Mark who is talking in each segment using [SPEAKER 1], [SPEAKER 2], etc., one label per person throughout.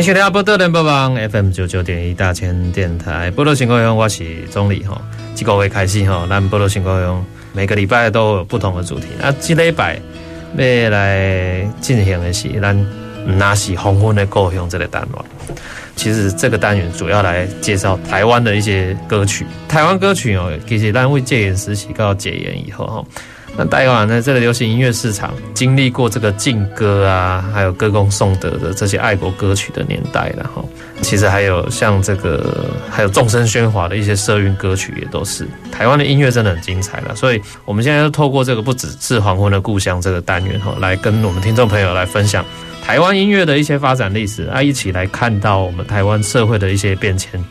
[SPEAKER 1] 欢迎收听《宝岛联播网》FM 九九点一大千电台。宝岛新故乡，我是总理哈。这个月开始哈，咱宝岛新故乡每个礼拜都有不同的主题。啊，这礼拜要来进行的是咱那是黄昏的故乡这个单元。其实这个单元主要来介绍台湾的一些歌曲。台湾歌曲哦，其实咱为戒严时期到解严以后哈。那台湾呢，这个流行音乐市场经历过这个禁歌啊，还有歌功颂德的这些爱国歌曲的年代，然后其实还有像这个还有众声喧哗的一些社运歌曲，也都是台湾的音乐真的很精彩了。所以我们现在就透过这个不只是黄昏的故乡这个单元哈，来跟我们听众朋友来分享台湾音乐的一些发展历史啊，一起来看到我们台湾社会的一些变迁。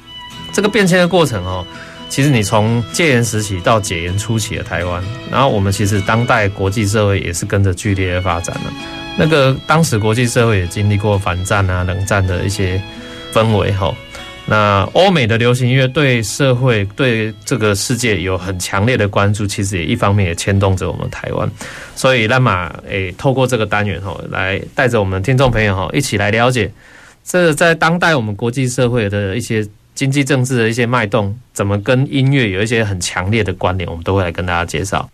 [SPEAKER 1] 这个变迁的过程哦。其实你从戒严时期到解严初期的台湾，然后我们其实当代国际社会也是跟着剧烈的发展了。那个当时国际社会也经历过反战啊、冷战的一些氛围哈。那欧美的流行音乐对社会、对这个世界有很强烈的关注，其实也一方面也牵动着我们台湾。所以那么诶，透过这个单元哈，来带着我们听众朋友哈，一起来了解这在当代我们国际社会的一些。经济政治的一些脉动，怎么跟音乐有一些很强烈的关联，我们都会来跟大家介绍。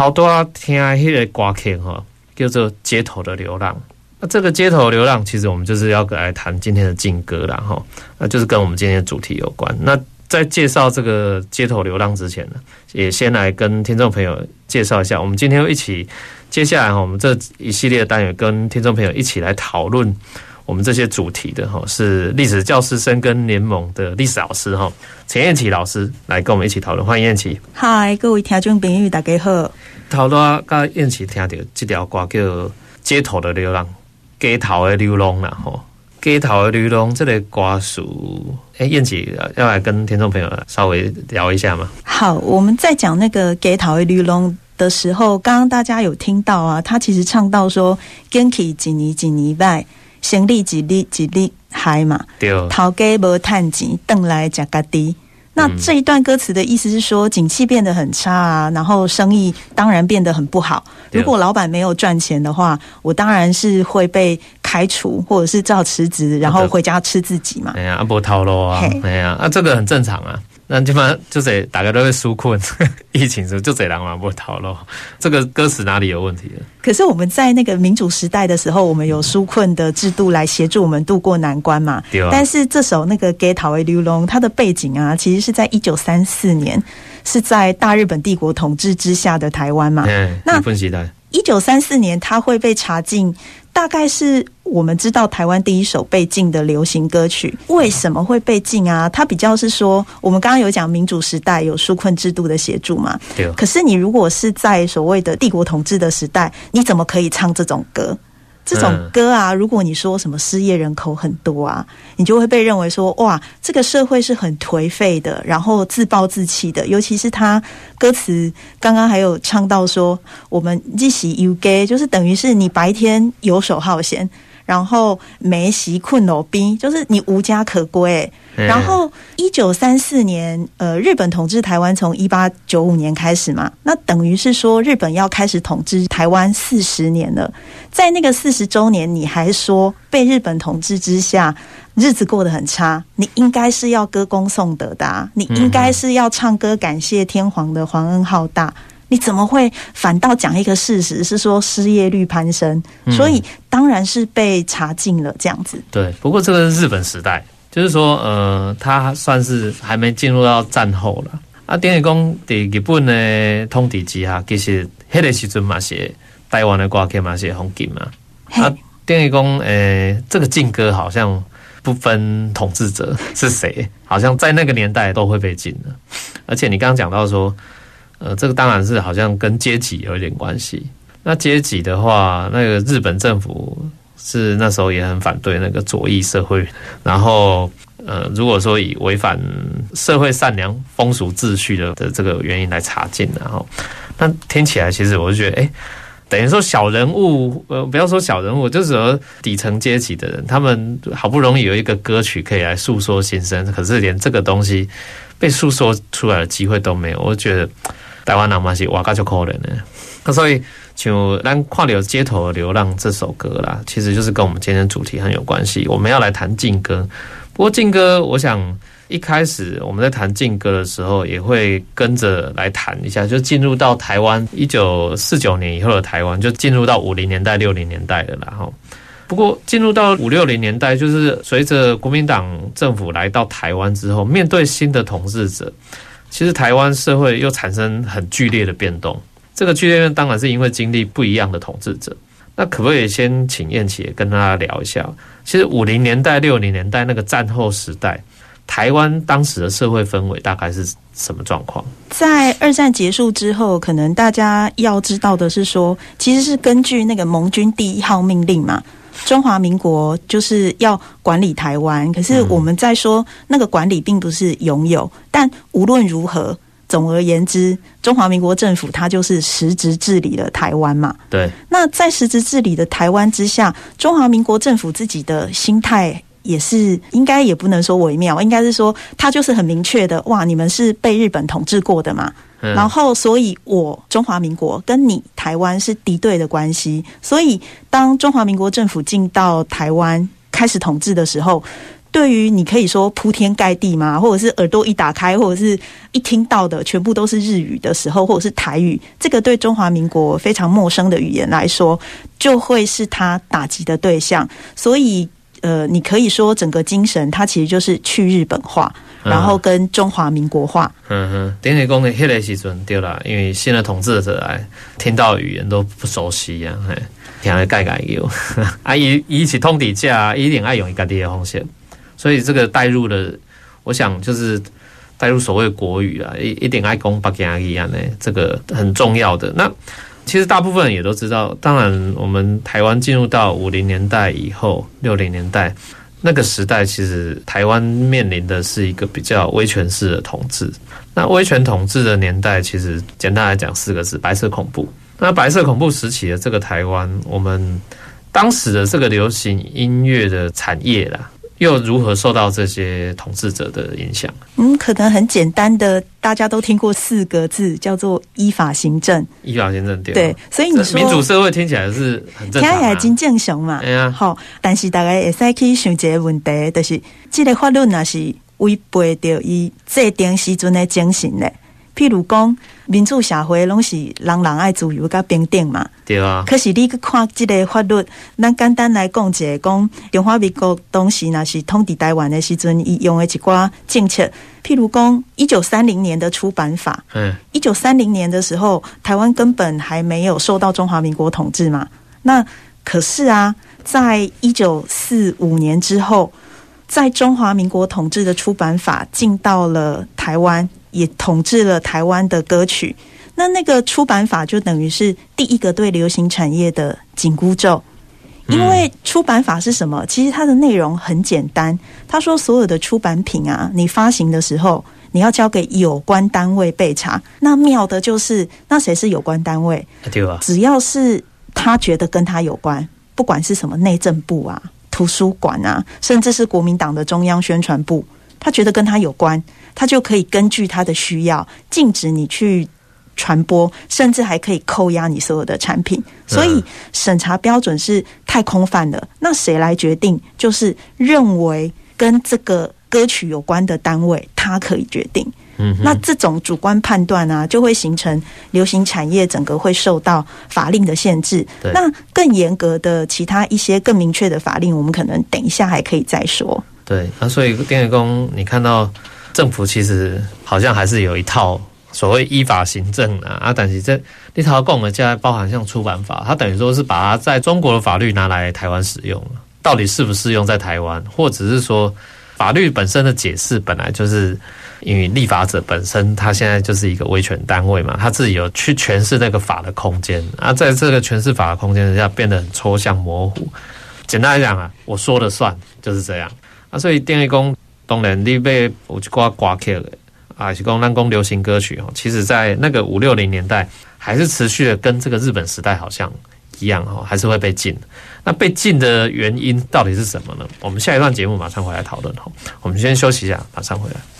[SPEAKER 1] 好多，听迄个歌曲哈，叫做《街头的流浪》。那这个《街头流浪》，其实我们就是要来谈今天的禁歌了哈。那就是跟我们今天的主题有关。那在介绍这个《街头流浪》之前呢，也先来跟听众朋友介绍一下，我们今天一起接下来哈，我们这一系列的单元跟听众朋友一起来讨论。我们这些主题的哈是历史教师生跟联盟的历史老师哈陈燕琪老师来跟我们一起讨论，欢迎燕琪。
[SPEAKER 2] 嗨，各位听众朋友，大家好。
[SPEAKER 1] 头多刚燕琪听到这条歌叫《街头的流浪》，街头的流浪啦哈，街头的流浪这个歌词，哎，燕琪要来跟听众朋友稍微聊一下吗？
[SPEAKER 2] 好，我们在讲那个街头的流浪的时候，刚刚大家有听到啊，他其实唱到说，坚持几尼几尼拜。生利几利几利嗨嘛，头家无趁钱，邓来吃家己。那这一段歌词的意思是说，景气变得很差啊，然后生意当然变得很不好。如果老板没有赚钱的话，我当然是会被开除，或者是照辞职，然后回家吃自己嘛。哎
[SPEAKER 1] 呀，不套路啊，哎呀，啊，这个很正常啊。那基本上就是大家都会纾困，疫情时就这人嘛不逃咯。这个歌词哪里有问题了？
[SPEAKER 2] 可是我们在那个民主时代的时候，我们有纾困的制度来协助我们渡过难关嘛。对啊。但是这首那个《街头的流浪》，它的背景啊，其实是在一九三四年，是在大日本帝国统治之下的台湾嘛。嗯。那分析一九三四年，它会被查禁。大概是我们知道台湾第一首被禁的流行歌曲，为什么会被禁啊？它比较是说，我们刚刚有讲民主时代有纾困制度的协助嘛。对。可是你如果是在所谓的帝国统治的时代，你怎么可以唱这种歌？这种歌啊，如果你说什么失业人口很多啊，你就会被认为说哇，这个社会是很颓废的，然后自暴自弃的。尤其是他歌词刚刚还有唱到说，我们日时有家，就是等于是你白天游手好闲，然后梅西困罗宾，就是你无家可归。然后一九三四年，呃，日本统治台湾从一八九五年开始嘛，那等于是说日本要开始统治台湾四十年了。在那个四十周年，你还说被日本统治之下日子过得很差，你应该是要歌功颂德的啊，你应该是要唱歌感谢天皇的皇恩浩大。你怎么会反倒讲一个事实是说失业率攀升？所以当然是被查禁了这样子。
[SPEAKER 1] 对，不过这个是日本时代，就是说，呃，他算是还没进入到战后了。啊，等于讲在日本的统治之下，其实那个时阵嘛是台湾的歌曲嘛是封禁嘛。啊，等于讲，诶，这个禁歌好像不分统治者是谁，好像在那个年代都会被禁的。而且你刚刚讲到说。呃，这个当然是好像跟阶级有一点关系。那阶级的话，那个日本政府是那时候也很反对那个左翼社会。然后，呃，如果说以违反社会善良风俗秩序的的这个原因来查禁，然后，那听起来其实我就觉得，哎，等于说小人物，呃，不要说小人物，就是说底层阶级的人，他们好不容易有一个歌曲可以来诉说心声，可是连这个东西被诉说出来的机会都没有，我觉得。台湾人嘛是哇，就可怜呢。那所以，就咱看到街头流浪这首歌啦，其实就是跟我们今天主题很有关系。我们要来谈禁歌，不过禁歌，我想一开始我们在谈禁歌的时候，也会跟着来谈一下，就进入到台湾一九四九年以后的台湾，就进入到五零年代、六零年代的啦。哈，不过进入到五六零年代，就是随着国民党政府来到台湾之后，面对新的统治者。其实台湾社会又产生很剧烈的变动，这个剧烈当然是因为经历不一样的统治者。那可不可以先请燕琪跟大家聊一下？其实五零年代、六零年代那个战后时代，台湾当时的社会氛围大概是什么状况？
[SPEAKER 2] 在二战结束之后，可能大家要知道的是说，其实是根据那个盟军第一号命令嘛。中华民国就是要管理台湾，可是我们在说那个管理并不是拥有，但无论如何，总而言之，中华民国政府它就是实质治理了台湾嘛。
[SPEAKER 1] 对。
[SPEAKER 2] 那在实质治理的台湾之下，中华民国政府自己的心态也是应该也不能说微妙，应该是说他就是很明确的，哇，你们是被日本统治过的嘛。然后，所以我中华民国跟你台湾是敌对的关系。所以，当中华民国政府进到台湾开始统治的时候，对于你可以说铺天盖地嘛，或者是耳朵一打开，或者是一听到的全部都是日语的时候，或者是台语，这个对中华民国非常陌生的语言来说，就会是他打击的对象。所以，呃，你可以说整个精神，它其实就是去日本化。然后跟中华民国化，
[SPEAKER 1] 嗯哼，等于讲的迄个时阵对啦，因为新的统治者来听到语言都不熟悉呀，嘿，听来改改有，啊，伊伊是通底价，一定爱用一个地的风险，所以这个带入的，我想就是带入所谓国语啊，一一定爱讲北京话一样的，这个很重要的。那其实大部分人也都知道，当然我们台湾进入到五零年代以后，六零年代。那个时代，其实台湾面临的是一个比较威权式的统治。那威权统治的年代，其实简单来讲四个字：白色恐怖。那白色恐怖时期的这个台湾，我们当时的这个流行音乐的产业啦。又如何受到这些统治者的影响？
[SPEAKER 2] 嗯，可能很简单的，大家都听过四个字，叫做依法行政。
[SPEAKER 1] 依法行政，对。
[SPEAKER 2] 对，所以你说
[SPEAKER 1] 民主社会听起来是很正常，啊，
[SPEAKER 2] 听起来真正常嘛。
[SPEAKER 1] 哎呀，
[SPEAKER 2] 好，但是大家会使去想一个问题，就是这个法律那是违背着伊制定时阵的精神嘞。譬如讲，民主社会拢是人人爱自由甲平等嘛，
[SPEAKER 1] 对啊。
[SPEAKER 2] 可是你去看这个法律，咱简单来讲一个，讲中华民国当时那是统治台湾的时阵，伊用的一寡政策，譬如讲一九三零年的出版法，嗯，一九三零年的时候，台湾根本还没有受到中华民国统治嘛。那可是啊，在一九四五年之后，在中华民国统治的出版法进到了台湾。也统治了台湾的歌曲，那那个出版法就等于是第一个对流行产业的紧箍咒。因为出版法是什么？其实它的内容很简单。他说，所有的出版品啊，你发行的时候，你要交给有关单位备查。那妙的就是，那谁是有关单位？只要是他觉得跟他有关。不管是什么内政部啊、图书馆啊，甚至是国民党的中央宣传部，他觉得跟他有关，他就可以根据他的需要禁止你去传播，甚至还可以扣押你所有的产品。所以审查标准是太空泛了。那谁来决定？就是认为跟这个歌曲有关的单位，他可以决定。嗯，那这种主观判断啊，就会形成流行产业整个会受到法令的限制。那更严格的其他一些更明确的法令，我们可能等一下还可以再说。
[SPEAKER 1] 对，那所以电影工，你看到政府其实好像还是有一套所谓依法行政啊，啊，但是这那套共的在包含像出版法，它等于说是把它在中国的法律拿来台湾使用，到底适不适用在台湾，或者是说法律本身的解释本来就是。因为立法者本身，他现在就是一个威权单位嘛，他自己有去诠释那个法的空间啊，在这个诠释法的空间之下，变得很抽象模糊。简单来讲啊，我说了算，就是这样啊。所以电力工当然你被我就挂挂起了啊，是讲南宫流行歌曲哦，其实在那个五六零年代，还是持续的跟这个日本时代好像一样哦，还是会被禁。那被禁的原因到底是什么呢？我们下一段节目马上回来讨论哈。我们先休息一下，马上回来。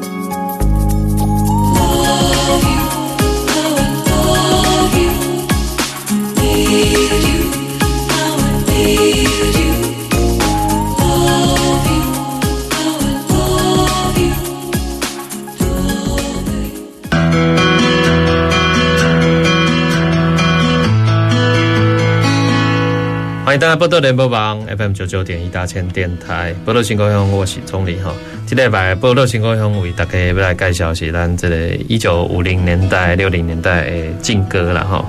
[SPEAKER 1] 欢迎大家波多联播网 FM 九九点一大千电台波多新故乡，我是宗理哈。今天把波多新故乡为大家要来介绍是咱这个一九五零年代、六零年代的禁歌了哈。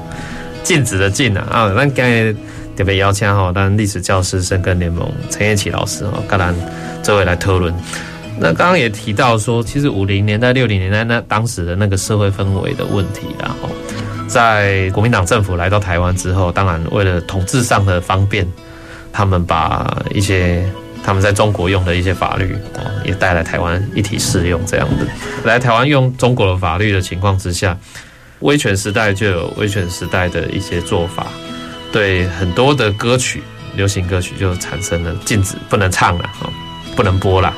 [SPEAKER 1] 禁止的禁啊啊！咱今日特别邀请哈，咱历史教师深耕联盟陈彦启老师哈，跟咱这位来讨论。那刚刚也提到说，其实五零年代、六零年代那当时的那个社会氛围的问题然后。在国民党政府来到台湾之后，当然为了统治上的方便，他们把一些他们在中国用的一些法律啊，也带来台湾一体适用这样的。来台湾用中国的法律的情况之下，威权时代就有威权时代的一些做法，对很多的歌曲、流行歌曲就产生了禁止，不能唱了啊，不能播了。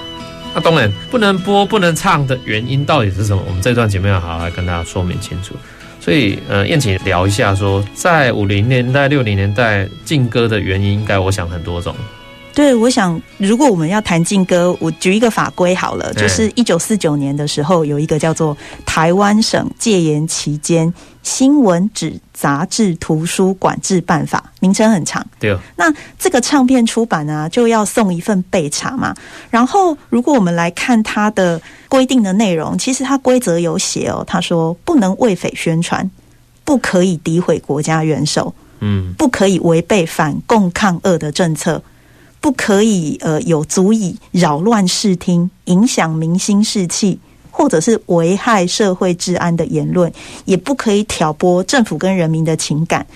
[SPEAKER 1] 那当然不能播、不能唱的原因到底是什么？我们这段节目要好好来跟大家说明清楚。所以，呃，燕姐聊一下说，在五零年代、六零年代禁歌的原因，应该我想很多种。
[SPEAKER 2] 对，我想如果我们要谈禁歌，我举一个法规好了，就是一九四九年的时候，有一个叫做《台湾省戒严期间新闻纸杂志图书管制办法》，名称很长。
[SPEAKER 1] 对。
[SPEAKER 2] 那这个唱片出版呢，就要送一份备查嘛。然后，如果我们来看它的。规定的内容，其实它规则有写哦。他说不能为匪宣传，不可以诋毁国家元首，嗯，不可以违背反共抗俄的政策，不可以呃有足以扰乱视听、影响民心士气，或者是危害社会治安的言论，也不可以挑拨政府跟人民的情感。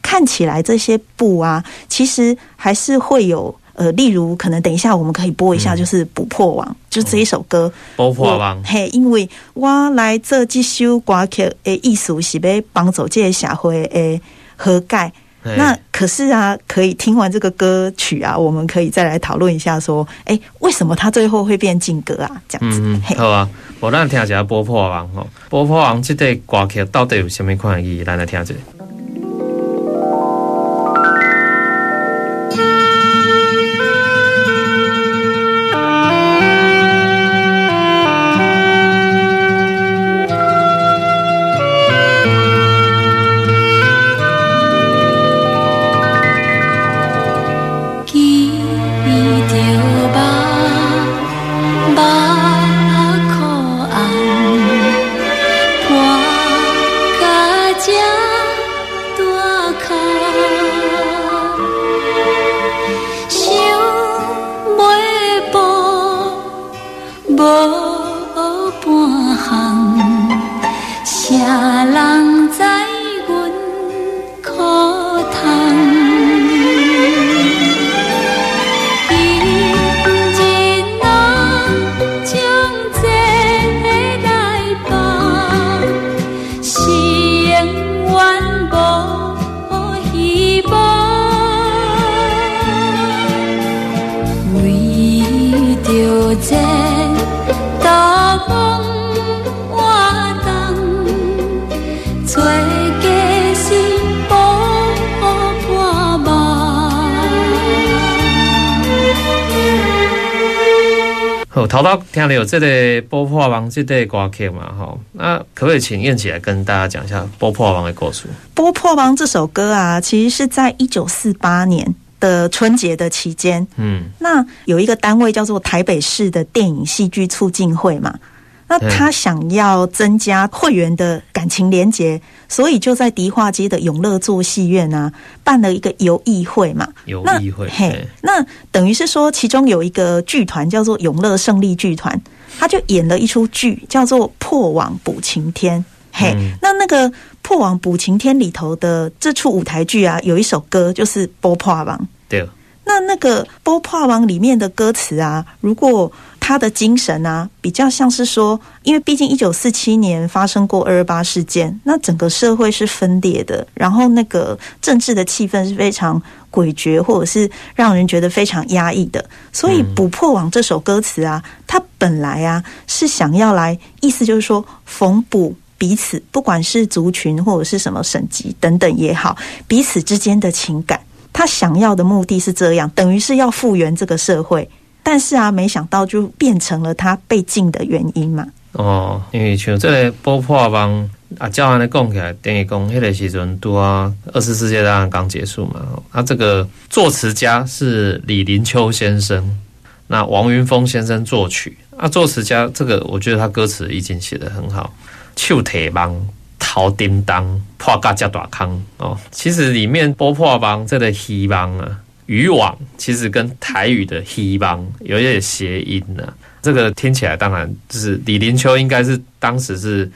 [SPEAKER 2] 看起来这些不啊，其实还是会有。呃，例如，可能等一下我们可以播一下，就是《不破网》，嗯，就这一首歌。
[SPEAKER 1] 不破网，
[SPEAKER 2] 嘿，因为我来这几首歌曲诶，意思是要帮助这个社会诶和解。那可是啊，可以听完这个歌曲啊，我们可以再来讨论一下，说，哎，为什么他最后会变禁歌啊？这样子。
[SPEAKER 1] 嗯，好啊，我让听一下《波破王》吼，《波破王》这个歌曲到底有什么款意义？来来听一下。陶陶听了有这个《波破王》这对歌曲嘛？哈，那可不可以请燕姐来跟大家讲一下《波破王》的故事？
[SPEAKER 2] 《波破王》这首歌啊，其实是在一九四八年的春节的期间，嗯，那有一个单位叫做台北市的电影戏剧促进会嘛。那他想要增加会员的感情连结，所以就在迪化街的永乐座戏院啊，办了一个游艺会嘛。
[SPEAKER 1] 游艺会，
[SPEAKER 2] 嘿，那等于是说，其中有一个剧团叫做永乐胜利剧团，他就演了一出剧，叫做《破网捕晴天》。嘿，那那个《破网捕晴天》里头的这出舞台剧啊，有一首歌就是《波破网》。
[SPEAKER 1] 对。
[SPEAKER 2] 那那个《波破网》里面的歌词啊，如果他的精神啊，比较像是说，因为毕竟一九四七年发生过二二八事件，那整个社会是分裂的，然后那个政治的气氛是非常诡谲，或者是让人觉得非常压抑的。所以《补破网》这首歌词啊，它本来啊是想要来，意思就是说缝补彼此，不管是族群或者是什么省级等等也好，彼此之间的情感。他想要的目的是这样，等于是要复原这个社会。但是啊，没想到就变成了他被禁的原因嘛。
[SPEAKER 1] 哦，因为像这个波破帮啊，照安尼讲起来，等于讲迄个时阵拄啊，二次世界大战刚结束嘛。啊、这个作词家是李林秋先生，那王云峰先生作曲。啊，作词家这个，我觉得他歌词已经写得很好。手提网，头叮当，破甲加大坑哦。其实里面波破帮这个希望啊。渔网其实跟台语的希望有一点谐音呢，这个听起来当然就是李林秋应该是当时是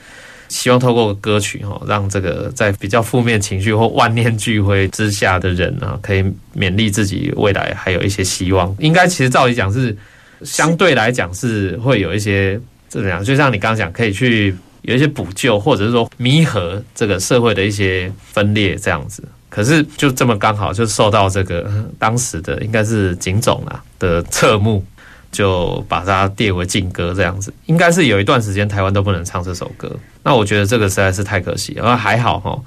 [SPEAKER 1] 希望透过歌曲哈，让这个在比较负面情绪或万念俱灰之下的人啊，可以勉励自己未来还有一些希望。应该其实照理讲是相对来讲是会有一些这样，就像你刚刚讲，可以去有一些补救，或者是说弥合这个社会的一些分裂这样子。可是就这么刚好就受到这个当时的应该是警总啊的侧目，就把它列为禁歌这样子。应该是有一段时间台湾都不能唱这首歌。那我觉得这个实在是太可惜了。而还好哈，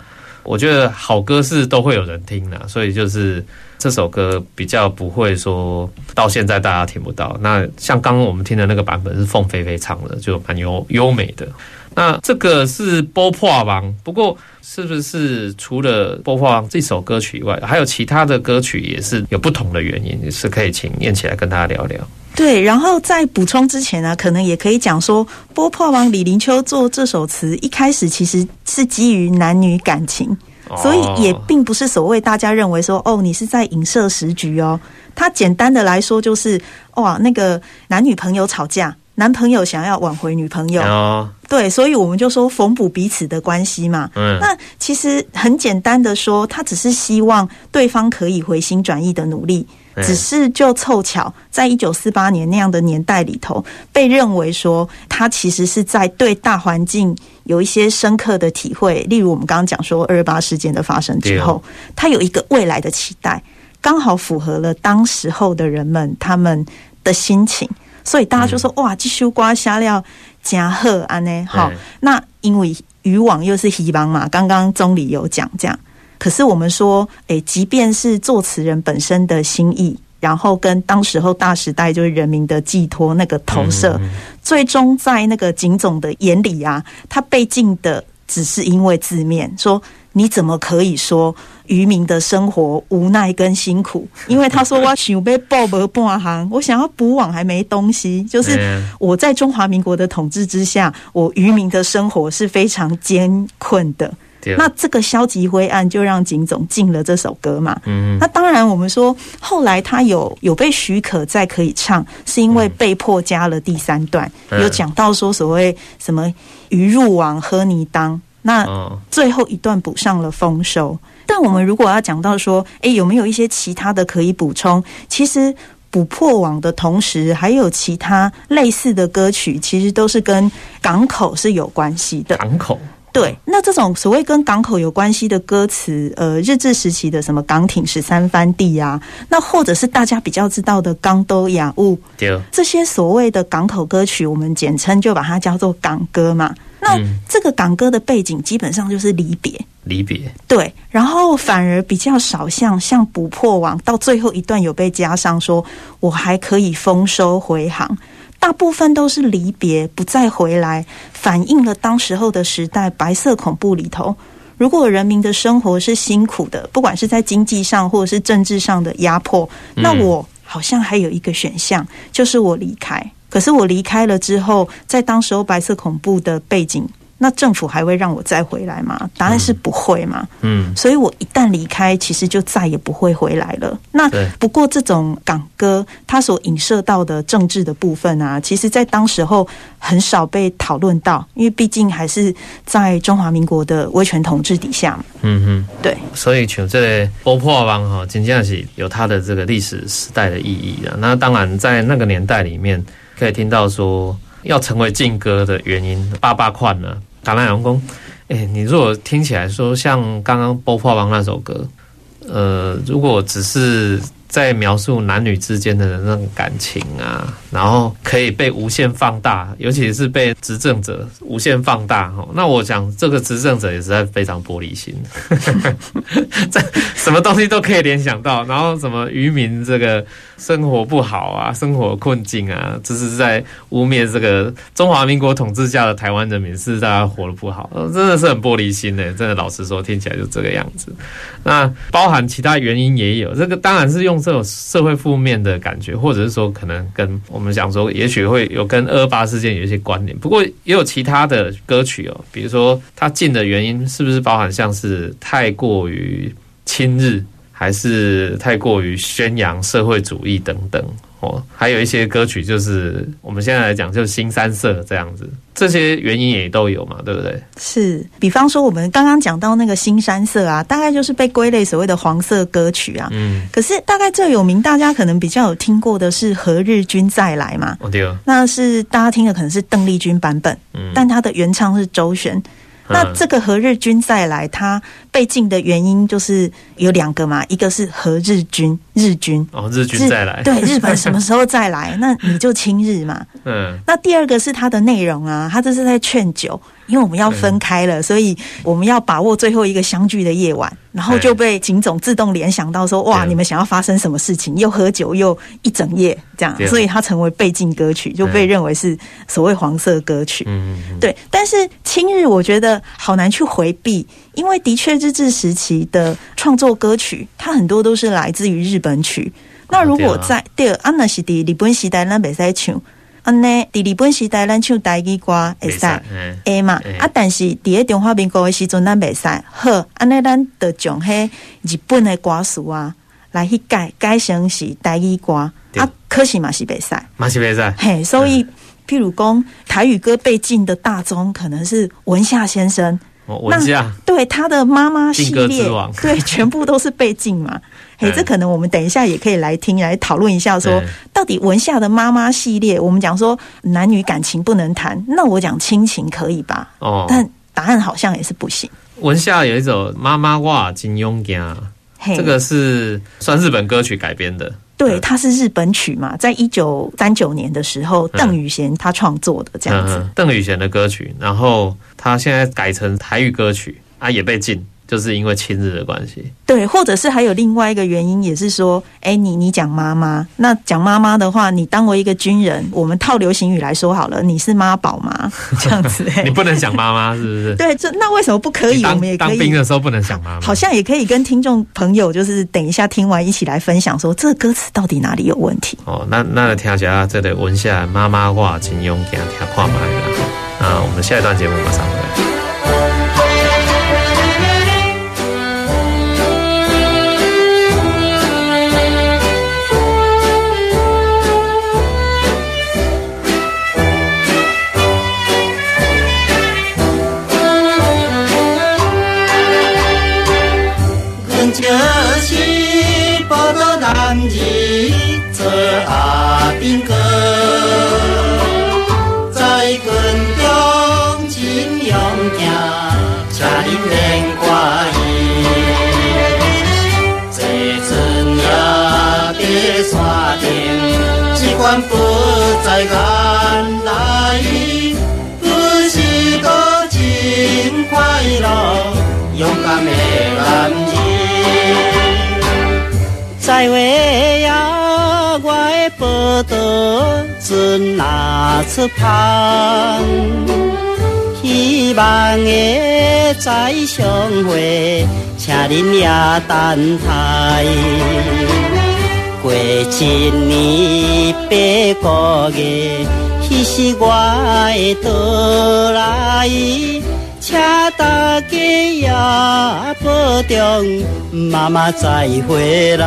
[SPEAKER 1] 我觉得好歌是都会有人听的，所以就是这首歌比较不会说到现在大家听不到。那像刚刚我们听的那个版本是凤飞飞唱的，就蛮优优美的。那这个是波破王，不过是不是除了波破王这首歌曲以外，还有其他的歌曲也是有不同的原因，是可以请念起来跟大家聊聊。
[SPEAKER 2] 对，然后在补充之前呢、啊，可能也可以讲说，波破王李林秋做这首词一开始其实是基于男女感情，所以也并不是所谓大家认为说哦，你是在影射时局哦。他简单的来说就是哇，那个男女朋友吵架。男朋友想要挽回女朋友，哦、对，所以我们就说缝补彼此的关系嘛。嗯，那其实很简单的说，他只是希望对方可以回心转意的努力，嗯、只是就凑巧在一九四八年那样的年代里头，被认为说他其实是在对大环境有一些深刻的体会。例如我们刚刚讲说二二八事件的发生之后，他有一个未来的期待，刚好符合了当时候的人们他们的心情。所以大家就说哇，这首歌写了真好安呢。好，那因为渔网又是希望嘛，刚刚钟理有讲这样。可是我们说，诶，即便是作词人本身的心意，然后跟当时候大时代就是人民的寄托那个投射，最终在那个警总的眼里啊，他被禁的只是因为字面说。你怎么可以说渔民的生活无奈跟辛苦？因为他说我想被捕无半行，我想要补网还没东西。就是我在中华民国的统治之下，我渔民的生活是非常艰困的。那这个消极灰暗就让警总进了这首歌嘛。嗯，那当然我们说后来他有有被许可再可以唱，是因为被迫加了第三段，有讲到说所谓什么鱼入网喝泥当。那最后一段补上了丰收，但我们如果要讲到说，诶，有没有一些其他的可以补充？其实补破网的同时，还有其他类似的歌曲，其实都是跟港口是有关系的。
[SPEAKER 1] 港口，
[SPEAKER 2] 对，那这种所谓跟港口有关系的歌词，呃，日治时期的什么港町十三番地啊，那或者是大家比较知道的港都雅物，
[SPEAKER 1] 对，
[SPEAKER 2] 这些所谓的港口歌曲，我们简称就把它叫做港歌嘛。那这个港歌的背景基本上就是离别，
[SPEAKER 1] 离别，
[SPEAKER 2] 对，然后反而比较少像像捕破网到最后一段有被加上说，我还可以丰收回航。大部分都是离别，不再回来，反映了当时候的时代白色恐怖里头。如果人民的生活是辛苦的，不管是在经济上或者是政治上的压迫，那我好像还有一个选项，就是我离开。可是我离开了之后，在当时候白色恐怖的背景。那政府还会让我再回来吗？答案是不会嘛。嗯，所以我一旦离开，其实就再也不会回来了。那不过这种港歌，它所影射到的政治的部分啊，其实在当时候很少被讨论到，因为毕竟还是在中华民国的威权统治底下嘛。嗯哼，对。
[SPEAKER 1] 所以像这个波破王哈，真正是有它的这个历史时代的意义的。那当然，在那个年代里面，可以听到说。要成为禁歌的原因，八八款呢？橄榄阳光，哎，你如果听起来说像刚刚《波破王》那首歌，呃，如果只是。在描述男女之间的那种感情啊，然后可以被无限放大，尤其是被执政者无限放大。那我想这个执政者也实在非常玻璃心，这什么东西都可以联想到，然后什么渔民这个生活不好啊，生活困境啊，这是在污蔑这个中华民国统治下的台湾人民是大家活得不好，真的是很玻璃心的。真的，老实说，听起来就这个样子。那包含其他原因也有，这个当然是用。这种社会负面的感觉，或者是说，可能跟我们讲说，也许会有跟二二八事件有一些关联。不过，也有其他的歌曲哦，比如说它禁的原因，是不是包含像是太过于亲日，还是太过于宣扬社会主义等等？哦，还有一些歌曲，就是我们现在来讲，就是新三色这样子，这些原因也都有嘛，对不对？
[SPEAKER 2] 是，比方说我们刚刚讲到那个新三色啊，大概就是被归类所谓的黄色歌曲啊。嗯。可是大概最有名，大家可能比较有听过的是《何日君再来》嘛。
[SPEAKER 1] 哦，对哦。
[SPEAKER 2] 那是大家听的可能是邓丽君版本，嗯，但它的原唱是周璇。那这个何日君再来，他被禁的原因就是有两个嘛，一个是和日军，日军
[SPEAKER 1] 哦，日军再来，
[SPEAKER 2] 对，日本 什么时候再来？那你就亲日嘛。嗯，那第二个是它的内容啊，它这是在劝酒。因为我们要分开了，所以我们要把握最后一个相聚的夜晚，然后就被警总自动联想到说：哇，你们想要发生什么事情？又喝酒又一整夜这样，所以它成为背景歌曲，就被认为是所谓黄色歌曲。嗯，对。但是亲日，我觉得好难去回避，因为的确日治时期的创作歌曲，它很多都是来自于日本曲。那如果在对安那西的日本时代那边在唱。安呢，伫日本时代咱唱台语歌会使，会嘛？啊，但是伫咧中华民国的时阵咱袂使。好，安尼咱就将迄日本的歌词啊，来去改改成是台语歌。啊，可是嘛是袂使，
[SPEAKER 1] 嘛是袂使。
[SPEAKER 2] 嘿，所以譬如讲台语歌被禁的大宗，可能是文夏先生。
[SPEAKER 1] 文夏
[SPEAKER 2] 对他的妈妈系列，对，全部都是被禁嘛。嘿，这可能我们等一下也可以来听，来讨论一下，说到底文夏的妈妈系列，我们讲说男女感情不能谈，那我讲亲情可以吧？哦，但答案好像也是不行。
[SPEAKER 1] 文夏有一首《妈妈哇金庸家》，这个是算日本歌曲改编的。
[SPEAKER 2] 对，它是日本曲嘛，在一九三九年的时候，邓雨贤他创作的这样子。
[SPEAKER 1] 邓雨贤的歌曲，然后他现在改成台语歌曲啊，也被禁。就是因为亲日的关系，
[SPEAKER 2] 对，或者是还有另外一个原因，也是说，哎、欸，你你讲妈妈，那讲妈妈的话，你当为一个军人，我们套流行语来说好了，你是妈宝吗？这样子、欸，
[SPEAKER 1] 你不能讲妈妈，是不是？
[SPEAKER 2] 对，这那为什么不可以？我们也可以
[SPEAKER 1] 当兵的时候不能讲妈妈，
[SPEAKER 2] 好像也可以跟听众朋友，就是等一下听完一起来分享，说这个歌词到底哪里有问题？
[SPEAKER 1] 哦，那那听起来这得闻下妈妈话，请用给他听看麦了。那我们下一段节目马上回来。
[SPEAKER 3] 就是报道南极做阿兵哥，在军中真勇敢，家里人挂意。这阵呀的山顶，只管不再敢来，不是个真快乐，勇敢的南。在为呀，我的报道准拿出旁，希望的再相会。请恁也等待，过一年八个月，彼时我会到来，请大家也保重，妈妈再回来。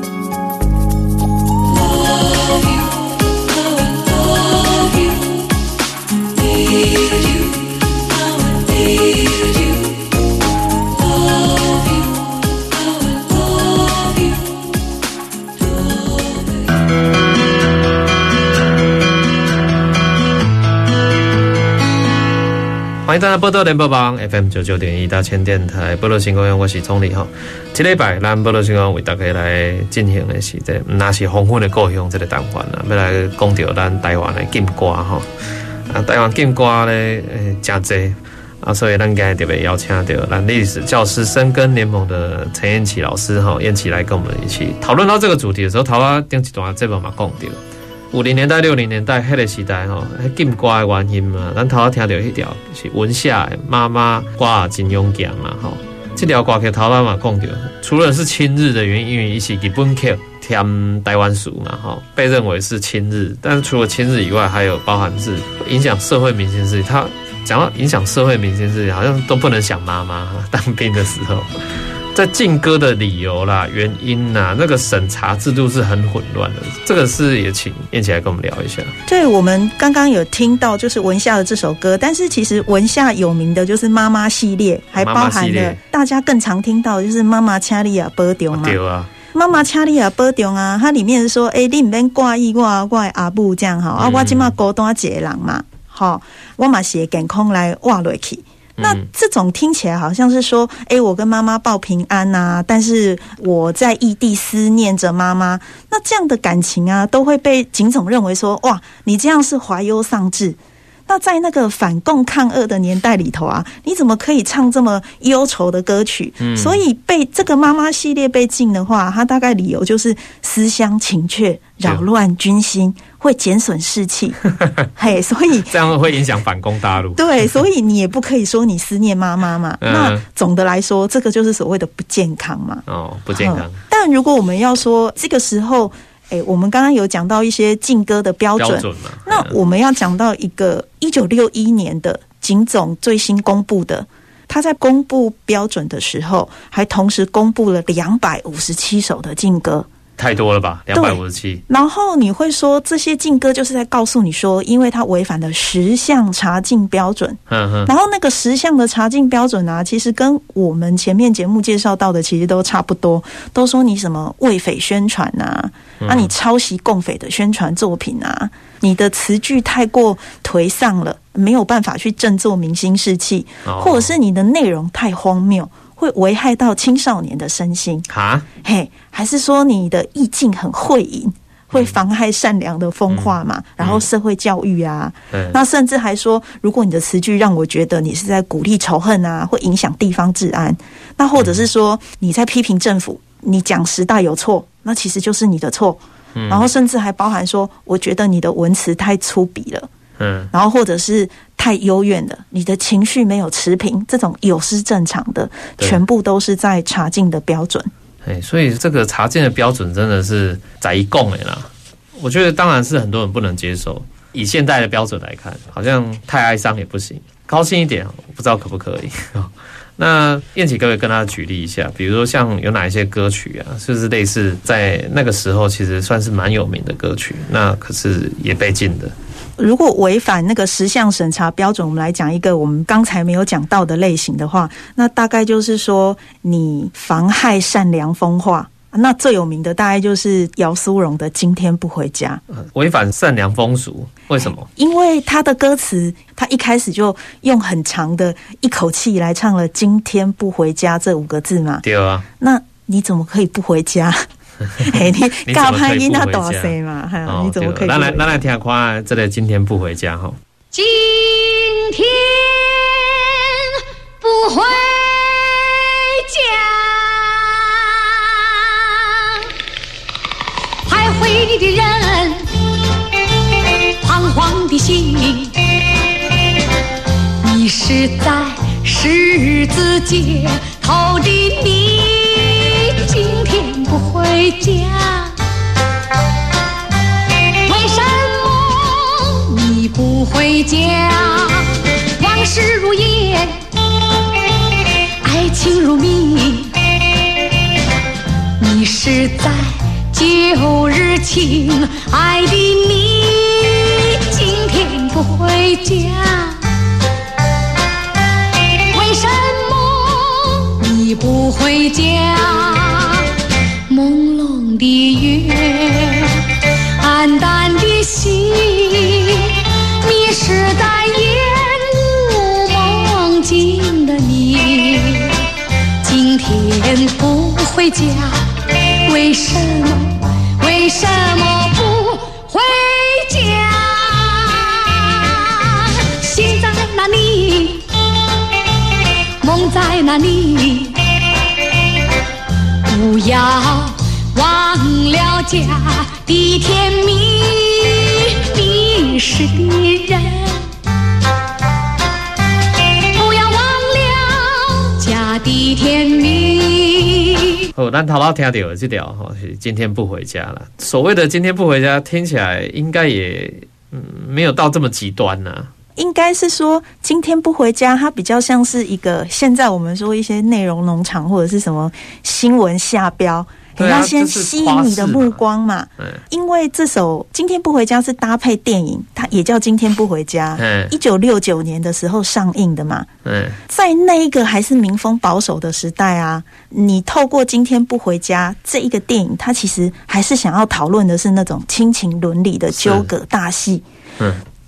[SPEAKER 1] 欢迎大家报道联播网 FM 九九点一大千电台报道新故乡，我是宗澧哈。这礼拜咱报道新故乡为大家来进行的是这那是黄昏的故乡这个单元啦，要来讲到咱台湾的禁歌哈。啊，台湾禁歌呢，诶，真济啊，所以咱今日特别邀请到咱历史教师深耕联盟的陈燕琪老师哈，燕琪来跟我们一起讨论到这个主题的时候，头啊顶一段这本嘛讲到。五零年代、六零年代迄个时代吼，禁歌的原因嘛，咱头仔听到迄条是文夏的妈妈歌真勇敢嘛吼，这条歌曲头仔嘛讲到，除了是亲日的原因，因为伊是日本曲添台湾俗嘛吼，被认为是亲日，但是除了亲日以外，还有包含是影响社会民心事情。他讲到影响社会民心事情，好像都不能想妈妈当兵的时候。在禁歌的理由啦、原因呐，那个审查制度是很混乱的。这个是也请燕姐来跟我们聊一下。
[SPEAKER 2] 对，我们刚刚有听到就是文夏的这首歌，但是其实文夏有名的就是妈妈系列，还包含了大家更常听到的就是妈妈请你啊保重嘛。对啊，妈妈请你啊保重啊，它里面是说，哎、欸，你唔免挂意我，我阿母这样哈，啊，我今嘛孤单一个人嘛，好，我嘛是健康来活落去。那这种听起来好像是说，哎，我跟妈妈报平安呐、啊，但是我在异地思念着妈妈。那这样的感情啊，都会被警总认为说，哇，你这样是怀忧丧志。那在那个反共抗俄的年代里头啊，你怎么可以唱这么忧愁的歌曲？嗯，所以被这个妈妈系列被禁的话，它大概理由就是思乡情切，扰乱军心。会减损士气，嘿，所以
[SPEAKER 1] 这样会影响反攻大陆。
[SPEAKER 2] 对，所以你也不可以说你思念妈妈嘛。嗯、那总的来说，这个就是所谓的不健康嘛。
[SPEAKER 1] 哦，不健康。
[SPEAKER 2] 但如果我们要说这个时候，哎，我们刚刚有讲到一些禁歌的标准，标准嘛，那我们要讲到一个一九六一年的警总最新公布的，他在公布标准的时候，还同时公布了两百五十七首的禁歌。
[SPEAKER 1] 太多了吧，两百五十七。
[SPEAKER 2] 然后你会说这些禁歌就是在告诉你说，因为它违反了十项查禁标准。嗯哼。然后那个十项的查禁标准啊，其实跟我们前面节目介绍到的其实都差不多，都说你什么为匪宣传啊，啊你抄袭共匪的宣传作品啊，你的词句太过颓丧了，没有办法去振作民心士气，或者是你的内容太荒谬。会危害到青少年的身心啊？嘿，还是说你的意境很会淫，会妨害善良的风化嘛？嗯、然后社会教育啊，嗯、那甚至还说，如果你的词句让我觉得你是在鼓励仇恨啊，会影响地方治安，那或者是说你在批评政府，你讲时代有错，那其实就是你的错。嗯、然后甚至还包含说，我觉得你的文词太粗鄙了。嗯，然后或者是太幽怨的，你的情绪没有持平，这种有失正常的，全部都是在查禁的标准。
[SPEAKER 1] 哎，所以这个查禁的标准真的是在一共哎啦。我觉得当然是很多人不能接受。以现代的标准来看，好像太哀伤也不行，高兴一点，我不知道可不可以。那燕琪可不可以跟他举例一下？比如说像有哪一些歌曲啊，是不是类似在那个时候其实算是蛮有名的歌曲，那可是也被禁的？
[SPEAKER 2] 如果违反那个十项审查标准，我们来讲一个我们刚才没有讲到的类型的话，那大概就是说你妨害善良风化。那最有名的大概就是姚苏蓉的《今天不回家》，
[SPEAKER 1] 违反善良风俗，为什么？
[SPEAKER 2] 因为他的歌词，他一开始就用很长的一口气来唱了“今天不回家”这五个字嘛。
[SPEAKER 1] 对啊。
[SPEAKER 2] 那你怎么可以不回家？你告潘音那多少嘛？你怎么可以？
[SPEAKER 1] 那来，那来听看这个“今天不回家”哈。
[SPEAKER 4] 今天不回家。你的人，彷徨的心，你是在十字街头的你，不回家，为什么你不回家？往事如烟，爱情如蜜，你是在。旧日情爱的你，今天不回家，为什么你不回家？的月，黯淡的心，迷失在烟雾梦境的你，今天不回家，为什么？为什么不回家？心在哪里？梦在哪里？不要忘了家的甜蜜，迷失的人。不要忘了家的甜蜜。
[SPEAKER 1] 哦，咱头老听到的这条哈，是今天不回家了。所谓的今天不回家，听起来应该也嗯没有到这么极端呐、啊。
[SPEAKER 2] 应该是说今天不回家，它比较像是一个现在我们说一些内容农场或者是什么新闻下标。你要先吸引你的目光嘛，因为这首《今天不回家》是搭配电影，它也叫《今天不回家》，一九六九年的时候上映的嘛。在那一个还是民风保守的时代啊，你透过《今天不回家》这一个电影，它其实还是想要讨论的是那种亲情伦理的纠葛大戏。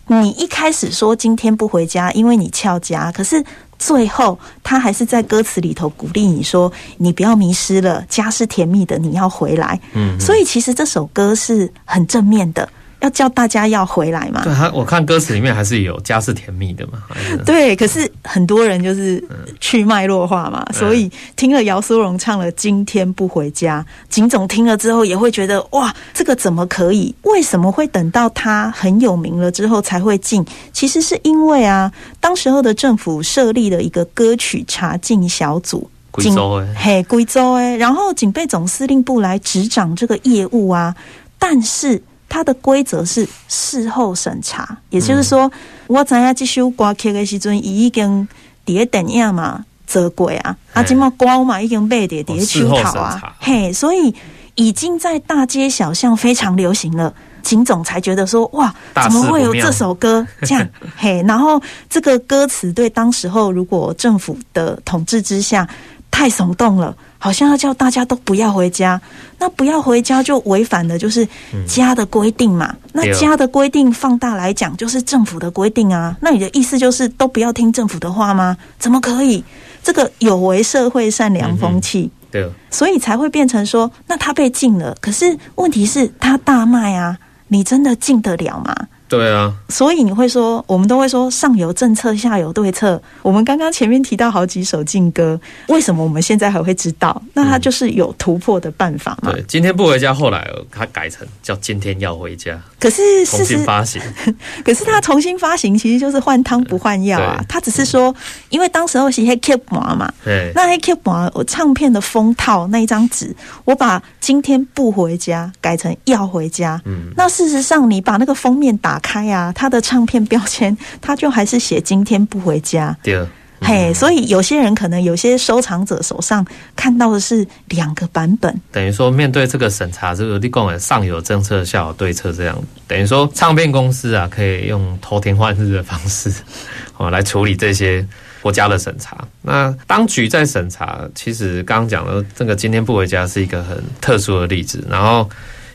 [SPEAKER 2] 你一开始说今天不回家，因为你翘家，可是。最后，他还是在歌词里头鼓励你说：“你不要迷失了，家是甜蜜的，你要回来。”嗯，所以其实这首歌是很正面的。要叫大家要回来嘛？
[SPEAKER 1] 对，他我看歌词里面还是有家是甜蜜的嘛。
[SPEAKER 2] 对，可是很多人就是去脉络化嘛，嗯、所以听了姚苏蓉唱了《今天不回家》，警总听了之后也会觉得哇，这个怎么可以？为什么会等到他很有名了之后才会进？其实是因为啊，当时候的政府设立了一个歌曲查禁小组，
[SPEAKER 1] 贵州哎，
[SPEAKER 2] 嘿，贵州哎，然后警备总司令部来执掌这个业务啊，但是。它的规则是事后审查，也就是说，我知影这首歌曲的时阵，已经伫咧电影嘛做过啊，啊，今嘛歌嘛已经卖伫伫咧手头啊，嘿，所以已经在大街小巷非常流行了。秦总才觉得说，哇，怎么会有这首歌这样？嘿，然后这个歌词对当时候如果政府的统治之下太耸动了。好像要叫大家都不要回家，那不要回家就违反了就是家的规定嘛。嗯、那家的规定放大来讲就是政府的规定啊。那你的意思就是都不要听政府的话吗？怎么可以？这个有违社会善良风气。
[SPEAKER 1] 嗯、对，
[SPEAKER 2] 所以才会变成说，那他被禁了。可是问题是他大卖啊，你真的禁得了吗？
[SPEAKER 1] 对啊，
[SPEAKER 2] 所以你会说，我们都会说上有政策，下有对策。我们刚刚前面提到好几首劲歌，为什么我们现在还会知道？那它就是有突破的办法嘛。
[SPEAKER 1] 对，今天不回家，后来它改成叫今天要回家。
[SPEAKER 2] 可是
[SPEAKER 1] 重新发行，
[SPEAKER 2] 可是它重新发行其实就是换汤不换药啊。它只是说，因为当时候是黑 keep 嘛，对，那黑 keep 我唱片的封套那一张纸，我把今天不回家改成要回家。嗯，那事实上你把那个封面打开啊，他的唱片标签，他就还是写今天不回家。
[SPEAKER 1] 对，
[SPEAKER 2] 嘿，嗯、所以有些人可能有些收藏者手上看到的是两个版本。
[SPEAKER 1] 等于说，面对这个审查，这个立功上有政策，下有对策，这样等于说，唱片公司啊，可以用偷天换日的方式 哦来处理这些国家的审查。那当局在审查，其实刚刚讲的这个今天不回家是一个很特殊的例子。然后，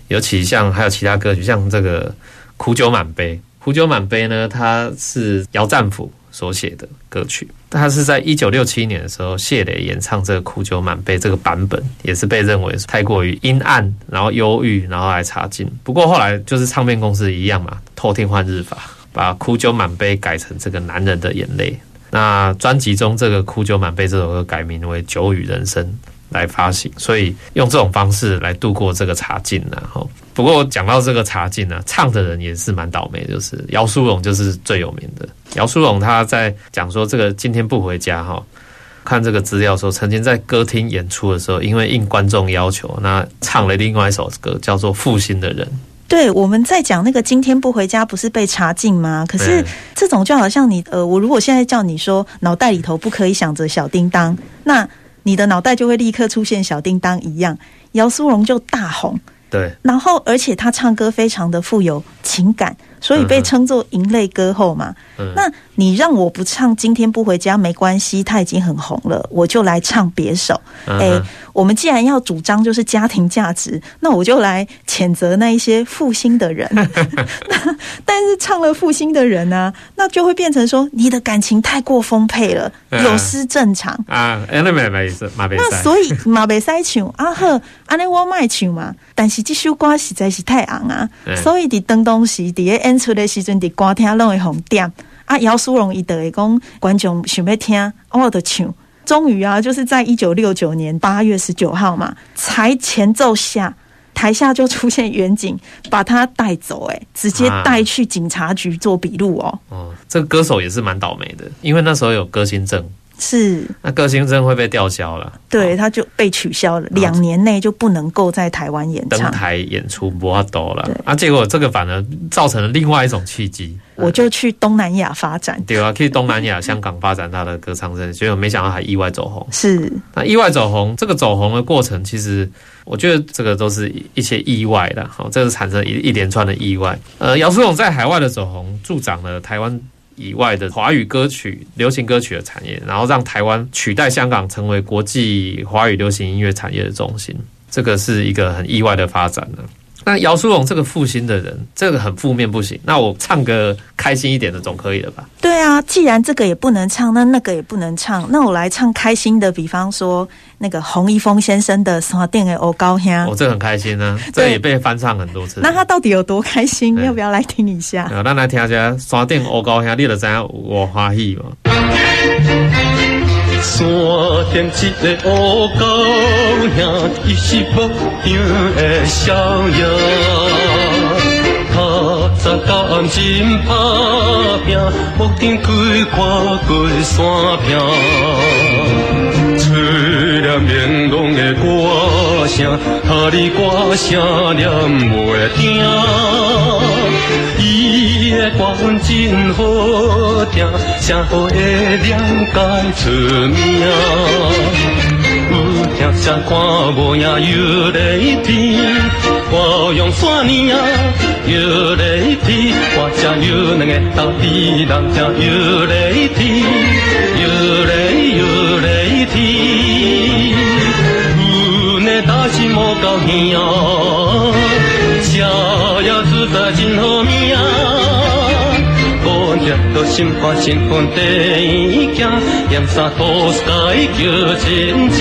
[SPEAKER 1] 尤其像还有其他歌曲，像这个。苦酒满杯，苦酒满杯呢？它是姚战甫所写的歌曲，他是在一九六七年的时候，谢磊演唱这个苦酒满杯这个版本，也是被认为太过于阴暗，然后忧郁，然后来查禁。不过后来就是唱片公司一样嘛，偷天换日法，把苦酒满杯改成这个男人的眼泪。那专辑中这个苦酒满杯这首歌改名为酒与人生。来发行，所以用这种方式来度过这个茶禁呢。哈，不过讲到这个茶禁呢，唱的人也是蛮倒霉，就是姚苏蓉就是最有名的。姚苏蓉他在讲说这个今天不回家哈，看这个资料说，曾经在歌厅演出的时候，因为应观众要求，那唱了另外一首歌叫做《负心的人》。
[SPEAKER 2] 对，我们在讲那个今天不回家，不是被查禁吗？可是这种就好像你呃，我如果现在叫你说脑袋里头不可以想着小叮当，那。你的脑袋就会立刻出现小叮当一样，姚苏荣就大红。
[SPEAKER 1] 对，
[SPEAKER 2] 然后而且他唱歌非常的富有情感。所以被称作银泪歌后嘛。嗯、那你让我不唱今天不回家没关系，他已经很红了，我就来唱别首。哎、嗯，我们既然要主张就是家庭价值，那我就来谴责那一些负心的人。但是唱了负心的人呢、啊，那就会变成说你的感情太过丰沛了，嗯、有失正常
[SPEAKER 1] 啊。那没没意思，
[SPEAKER 2] 那所以马北塞唱啊呵，安尼我卖唱嘛。但是这首歌实在是太红啊，嗯、所以的登东西的。演出的时阵，伫歌厅拢会红点啊。姚苏荣伊就会讲，观众想要听，我就唱。终于啊，就是在一九六九年八月十九号嘛，才前奏下，台下就出现远景把他带走，哎，直接带去警察局做笔录哦。
[SPEAKER 1] 哦，这个歌手也是蛮倒霉的，因为那时候有歌星证。
[SPEAKER 2] 是，
[SPEAKER 1] 那歌星证会被吊销了，
[SPEAKER 2] 对，他就被取消了，两年内就不能够在台湾演唱，
[SPEAKER 1] 登台演出不要多了。啊，结果这个反而造成了另外一种契机，
[SPEAKER 2] 我就去东南亚发展，
[SPEAKER 1] 对啊，去东南亚、香港发展他的歌唱生涯，结果没想到还意外走红。
[SPEAKER 2] 是，
[SPEAKER 1] 那意外走红，这个走红的过程，其实我觉得这个都是一些意外的，好，这是产生一一连串的意外。呃，姚苏蓉在海外的走红，助长了台湾。以外的华语歌曲、流行歌曲的产业，然后让台湾取代香港成为国际华语流行音乐产业的中心，这个是一个很意外的发展呢。那姚苏蓉这个负心的人，这个很负面不行。那我唱个开心一点的总可以了吧？
[SPEAKER 2] 对啊，既然这个也不能唱，那那个也不能唱，那我来唱开心的，比方说那个洪一峰先生的《山顶的欧高兄》。
[SPEAKER 1] 哦，这很开心啊，这个、也被翻唱很多次。
[SPEAKER 2] 那他到底有多开心？要不要来听一下？
[SPEAKER 1] 好，那来听一下《山顶欧高香》，你就知道我欢喜嘛。山顶一个乌狗兄，伊是牧羊的少爷，他早到暗真打拼，牧场开挂过山坪，吹了绵浓的歌声，他的歌声念袂停。伊的歌声真好听，声好会了解出名。有听声看无影又在天，我用山岭又在天，我这有两个大地人家又在天，又在又在天，有那大心莫高兴，家呀自在真好命。心花新婚第一件，盐沙土斯盖叫真正。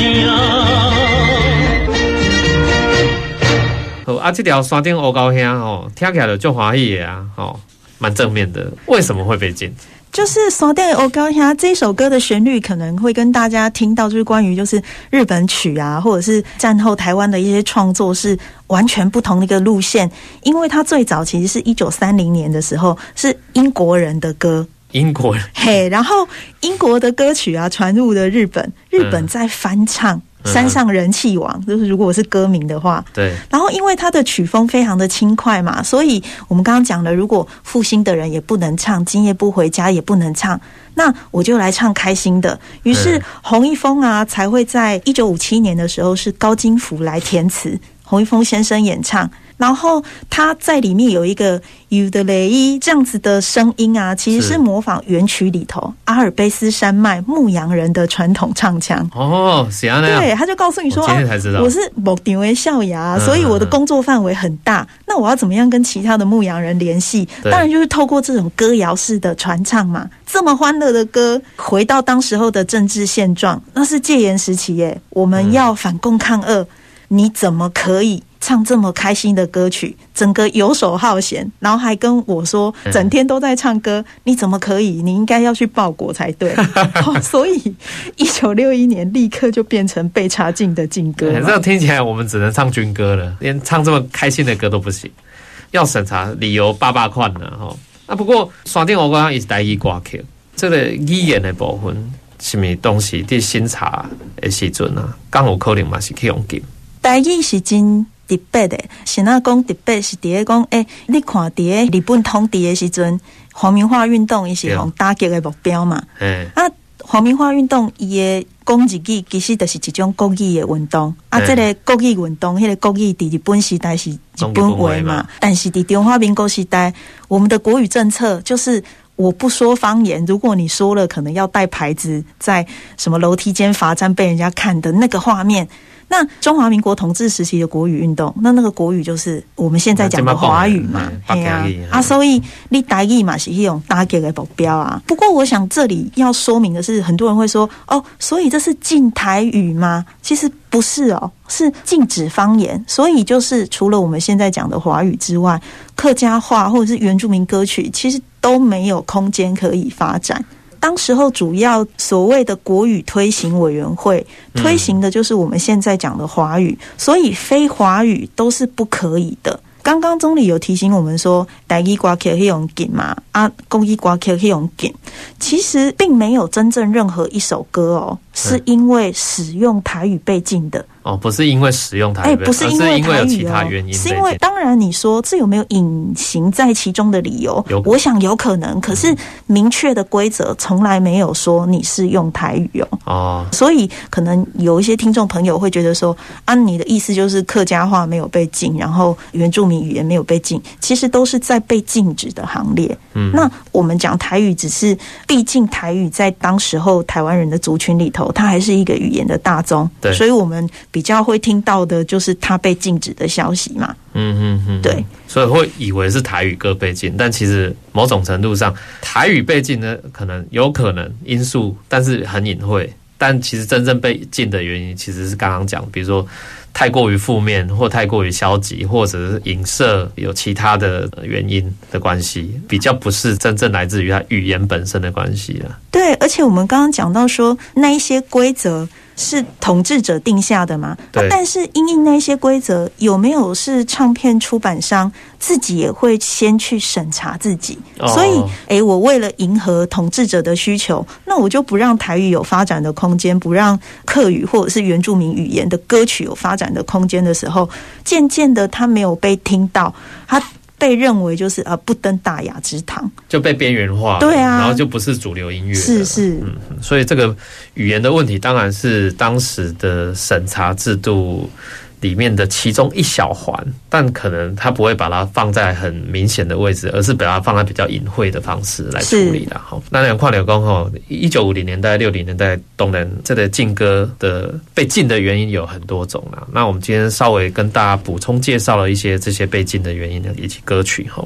[SPEAKER 1] 好啊，这条山顶黑高兄哦，听起来就足欢喜的啊，哦，蛮正面的。为什么会被禁？
[SPEAKER 2] 就是《山顶的黑狗兄》这首歌的旋律可能会跟大家听到，就是关于就是日本曲啊，或者是战后台湾的一些创作是完全不同的一个路线。因为它最早其实是一九三零年的时候，是英国人的歌。
[SPEAKER 1] 英国人
[SPEAKER 2] 嘿，然后英国的歌曲啊传入了日本，日本在翻唱。山上人气王，就是如果我是歌名的话，
[SPEAKER 1] 对。
[SPEAKER 2] 然后因为他的曲风非常的轻快嘛，所以我们刚刚讲了，如果负心的人也不能唱，今夜不回家也不能唱，那我就来唱开心的。于是洪一峰啊，才会在一九五七年的时候是高金福来填词，洪一峰先生演唱。然后他在里面有一个尤德雷伊这样子的声音啊，其实是模仿原曲里头阿尔卑斯山脉牧羊人的传统唱腔。
[SPEAKER 1] 哦，是啊，
[SPEAKER 2] 对，他就告诉你说，我今天才知道，我是牧场的少爷，所以我的工作范围很大。嗯、那我要怎么样跟其他的牧羊人联系？当然就是透过这种歌谣式的传唱嘛。这么欢乐的歌，回到当时候的政治现状，那是戒严时期耶，我们要反共抗俄，嗯、你怎么可以？唱这么开心的歌曲，整个游手好闲，然后还跟我说整天都在唱歌，你怎么可以？你应该要去报国才对。哦、所以一九六一年立刻就变成被查禁的禁歌。
[SPEAKER 1] 这样听起来，我们只能唱军歌了，连唱这么开心的歌都不行，要审查理由八八款呢。哈，啊，不过山顶我刚刚也是台语歌曲，这个语言的部分，什么东西在审查的时阵啊，刚有可能嘛是去用禁。
[SPEAKER 2] 台语是真。特别的，是那讲特别是伫个讲，诶，你看伫个日本统治的时阵，皇民化运动伊是互打击的目标嘛？嗯，啊，皇民化运动伊的讲日语其实就是一种国语的运动。啊，这个国语运动，迄个国语伫日本时代是日本话嘛？但是伫中华民国时代，我们的国语政策就是我不说方言，如果你说了，可能要带牌子在什么楼梯间罚站被人家看的那个画面。那中华民国统治时期的国语运动，那那个国语就是我们现在讲的华语嘛，对啊，啊，所以你台语嘛是一种打击的目标啊。不过我想这里要说明的是，很多人会说哦，所以这是禁台语吗？其实不是哦，是禁止方言。所以就是除了我们现在讲的华语之外，客家话或者是原住民歌曲，其实都没有空间可以发展。当时候主要所谓的国语推行委员会推行的就是我们现在讲的华语，所以非华语都是不可以的。刚刚总理有提醒我们说，台语歌曲可以用紧嘛？啊，国语歌曲可以用紧。其实并没有真正任何一首歌哦，是因为使用台语被禁的。
[SPEAKER 1] 哦，不是因为使用台语，哎，
[SPEAKER 2] 不是因为台语哦，
[SPEAKER 1] 是因为有其他原因，
[SPEAKER 2] 是因为当然你说这有没有隐形在其中的理由？有，我想有可能。可是明确的规则从来没有说你是用台语哦。哦，所以可能有一些听众朋友会觉得说，按、啊、你的意思就是客家话没有被禁，然后原住民语言没有被禁，其实都是在被禁止的行列。嗯，那我们讲台语，只是毕竟台语在当时候台湾人的族群里头，它还是一个语言的大宗。对，所以我们。比较会听到的就是它被禁止的消息嘛，嗯嗯嗯，对，
[SPEAKER 1] 所以会以为是台语歌被禁，但其实某种程度上，台语被禁呢，可能有可能因素，但是很隐晦，但其实真正被禁的原因，其实是刚刚讲，比如说太过于负面，或太过于消极，或者是影射有其他的原因的关系，比较不是真正来自于他语言本身的关系了。
[SPEAKER 2] 对，而且我们刚刚讲到说那一些规则。是统治者定下的吗？但是因应那些规则，有没有是唱片出版商自己也会先去审查自己？哦、所以，诶，我为了迎合统治者的需求，那我就不让台语有发展的空间，不让客语或者是原住民语言的歌曲有发展的空间的时候，渐渐的，他没有被听到，他。被认为就是呃不登大雅之堂，
[SPEAKER 1] 就被边缘化，
[SPEAKER 2] 对啊，
[SPEAKER 1] 然后就不是主流音乐，
[SPEAKER 2] 是是，
[SPEAKER 1] 嗯，所以这个语言的问题当然是当时的审查制度里面的其中一小环，但可能他不会把它放在很明显的位置，而是把它放在比较隐晦的方式来处理的。好，那两块柳工吼，一九五零年代、六零年代，当然这个禁歌的被禁的原因有很多种啦。那我们今天稍微跟大家补充介绍了一些这些被禁的原因以及歌曲。哈，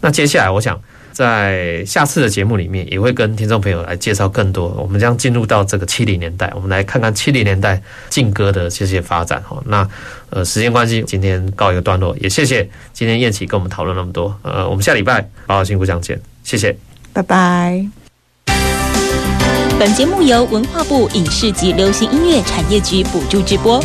[SPEAKER 1] 那接下来我想在下次的节目里面，也会跟听众朋友来介绍更多。我们将进入到这个七零年代，我们来看看七零年代劲歌的这些发展。哈，那呃，时间关系，今天告一个段落，也谢谢今天燕琪跟我们讨论那么多。呃，我们下礼拜好好幸福相见，谢谢，
[SPEAKER 2] 拜拜。
[SPEAKER 5] 本节目由文化部影视及流行音乐产业局补助直播。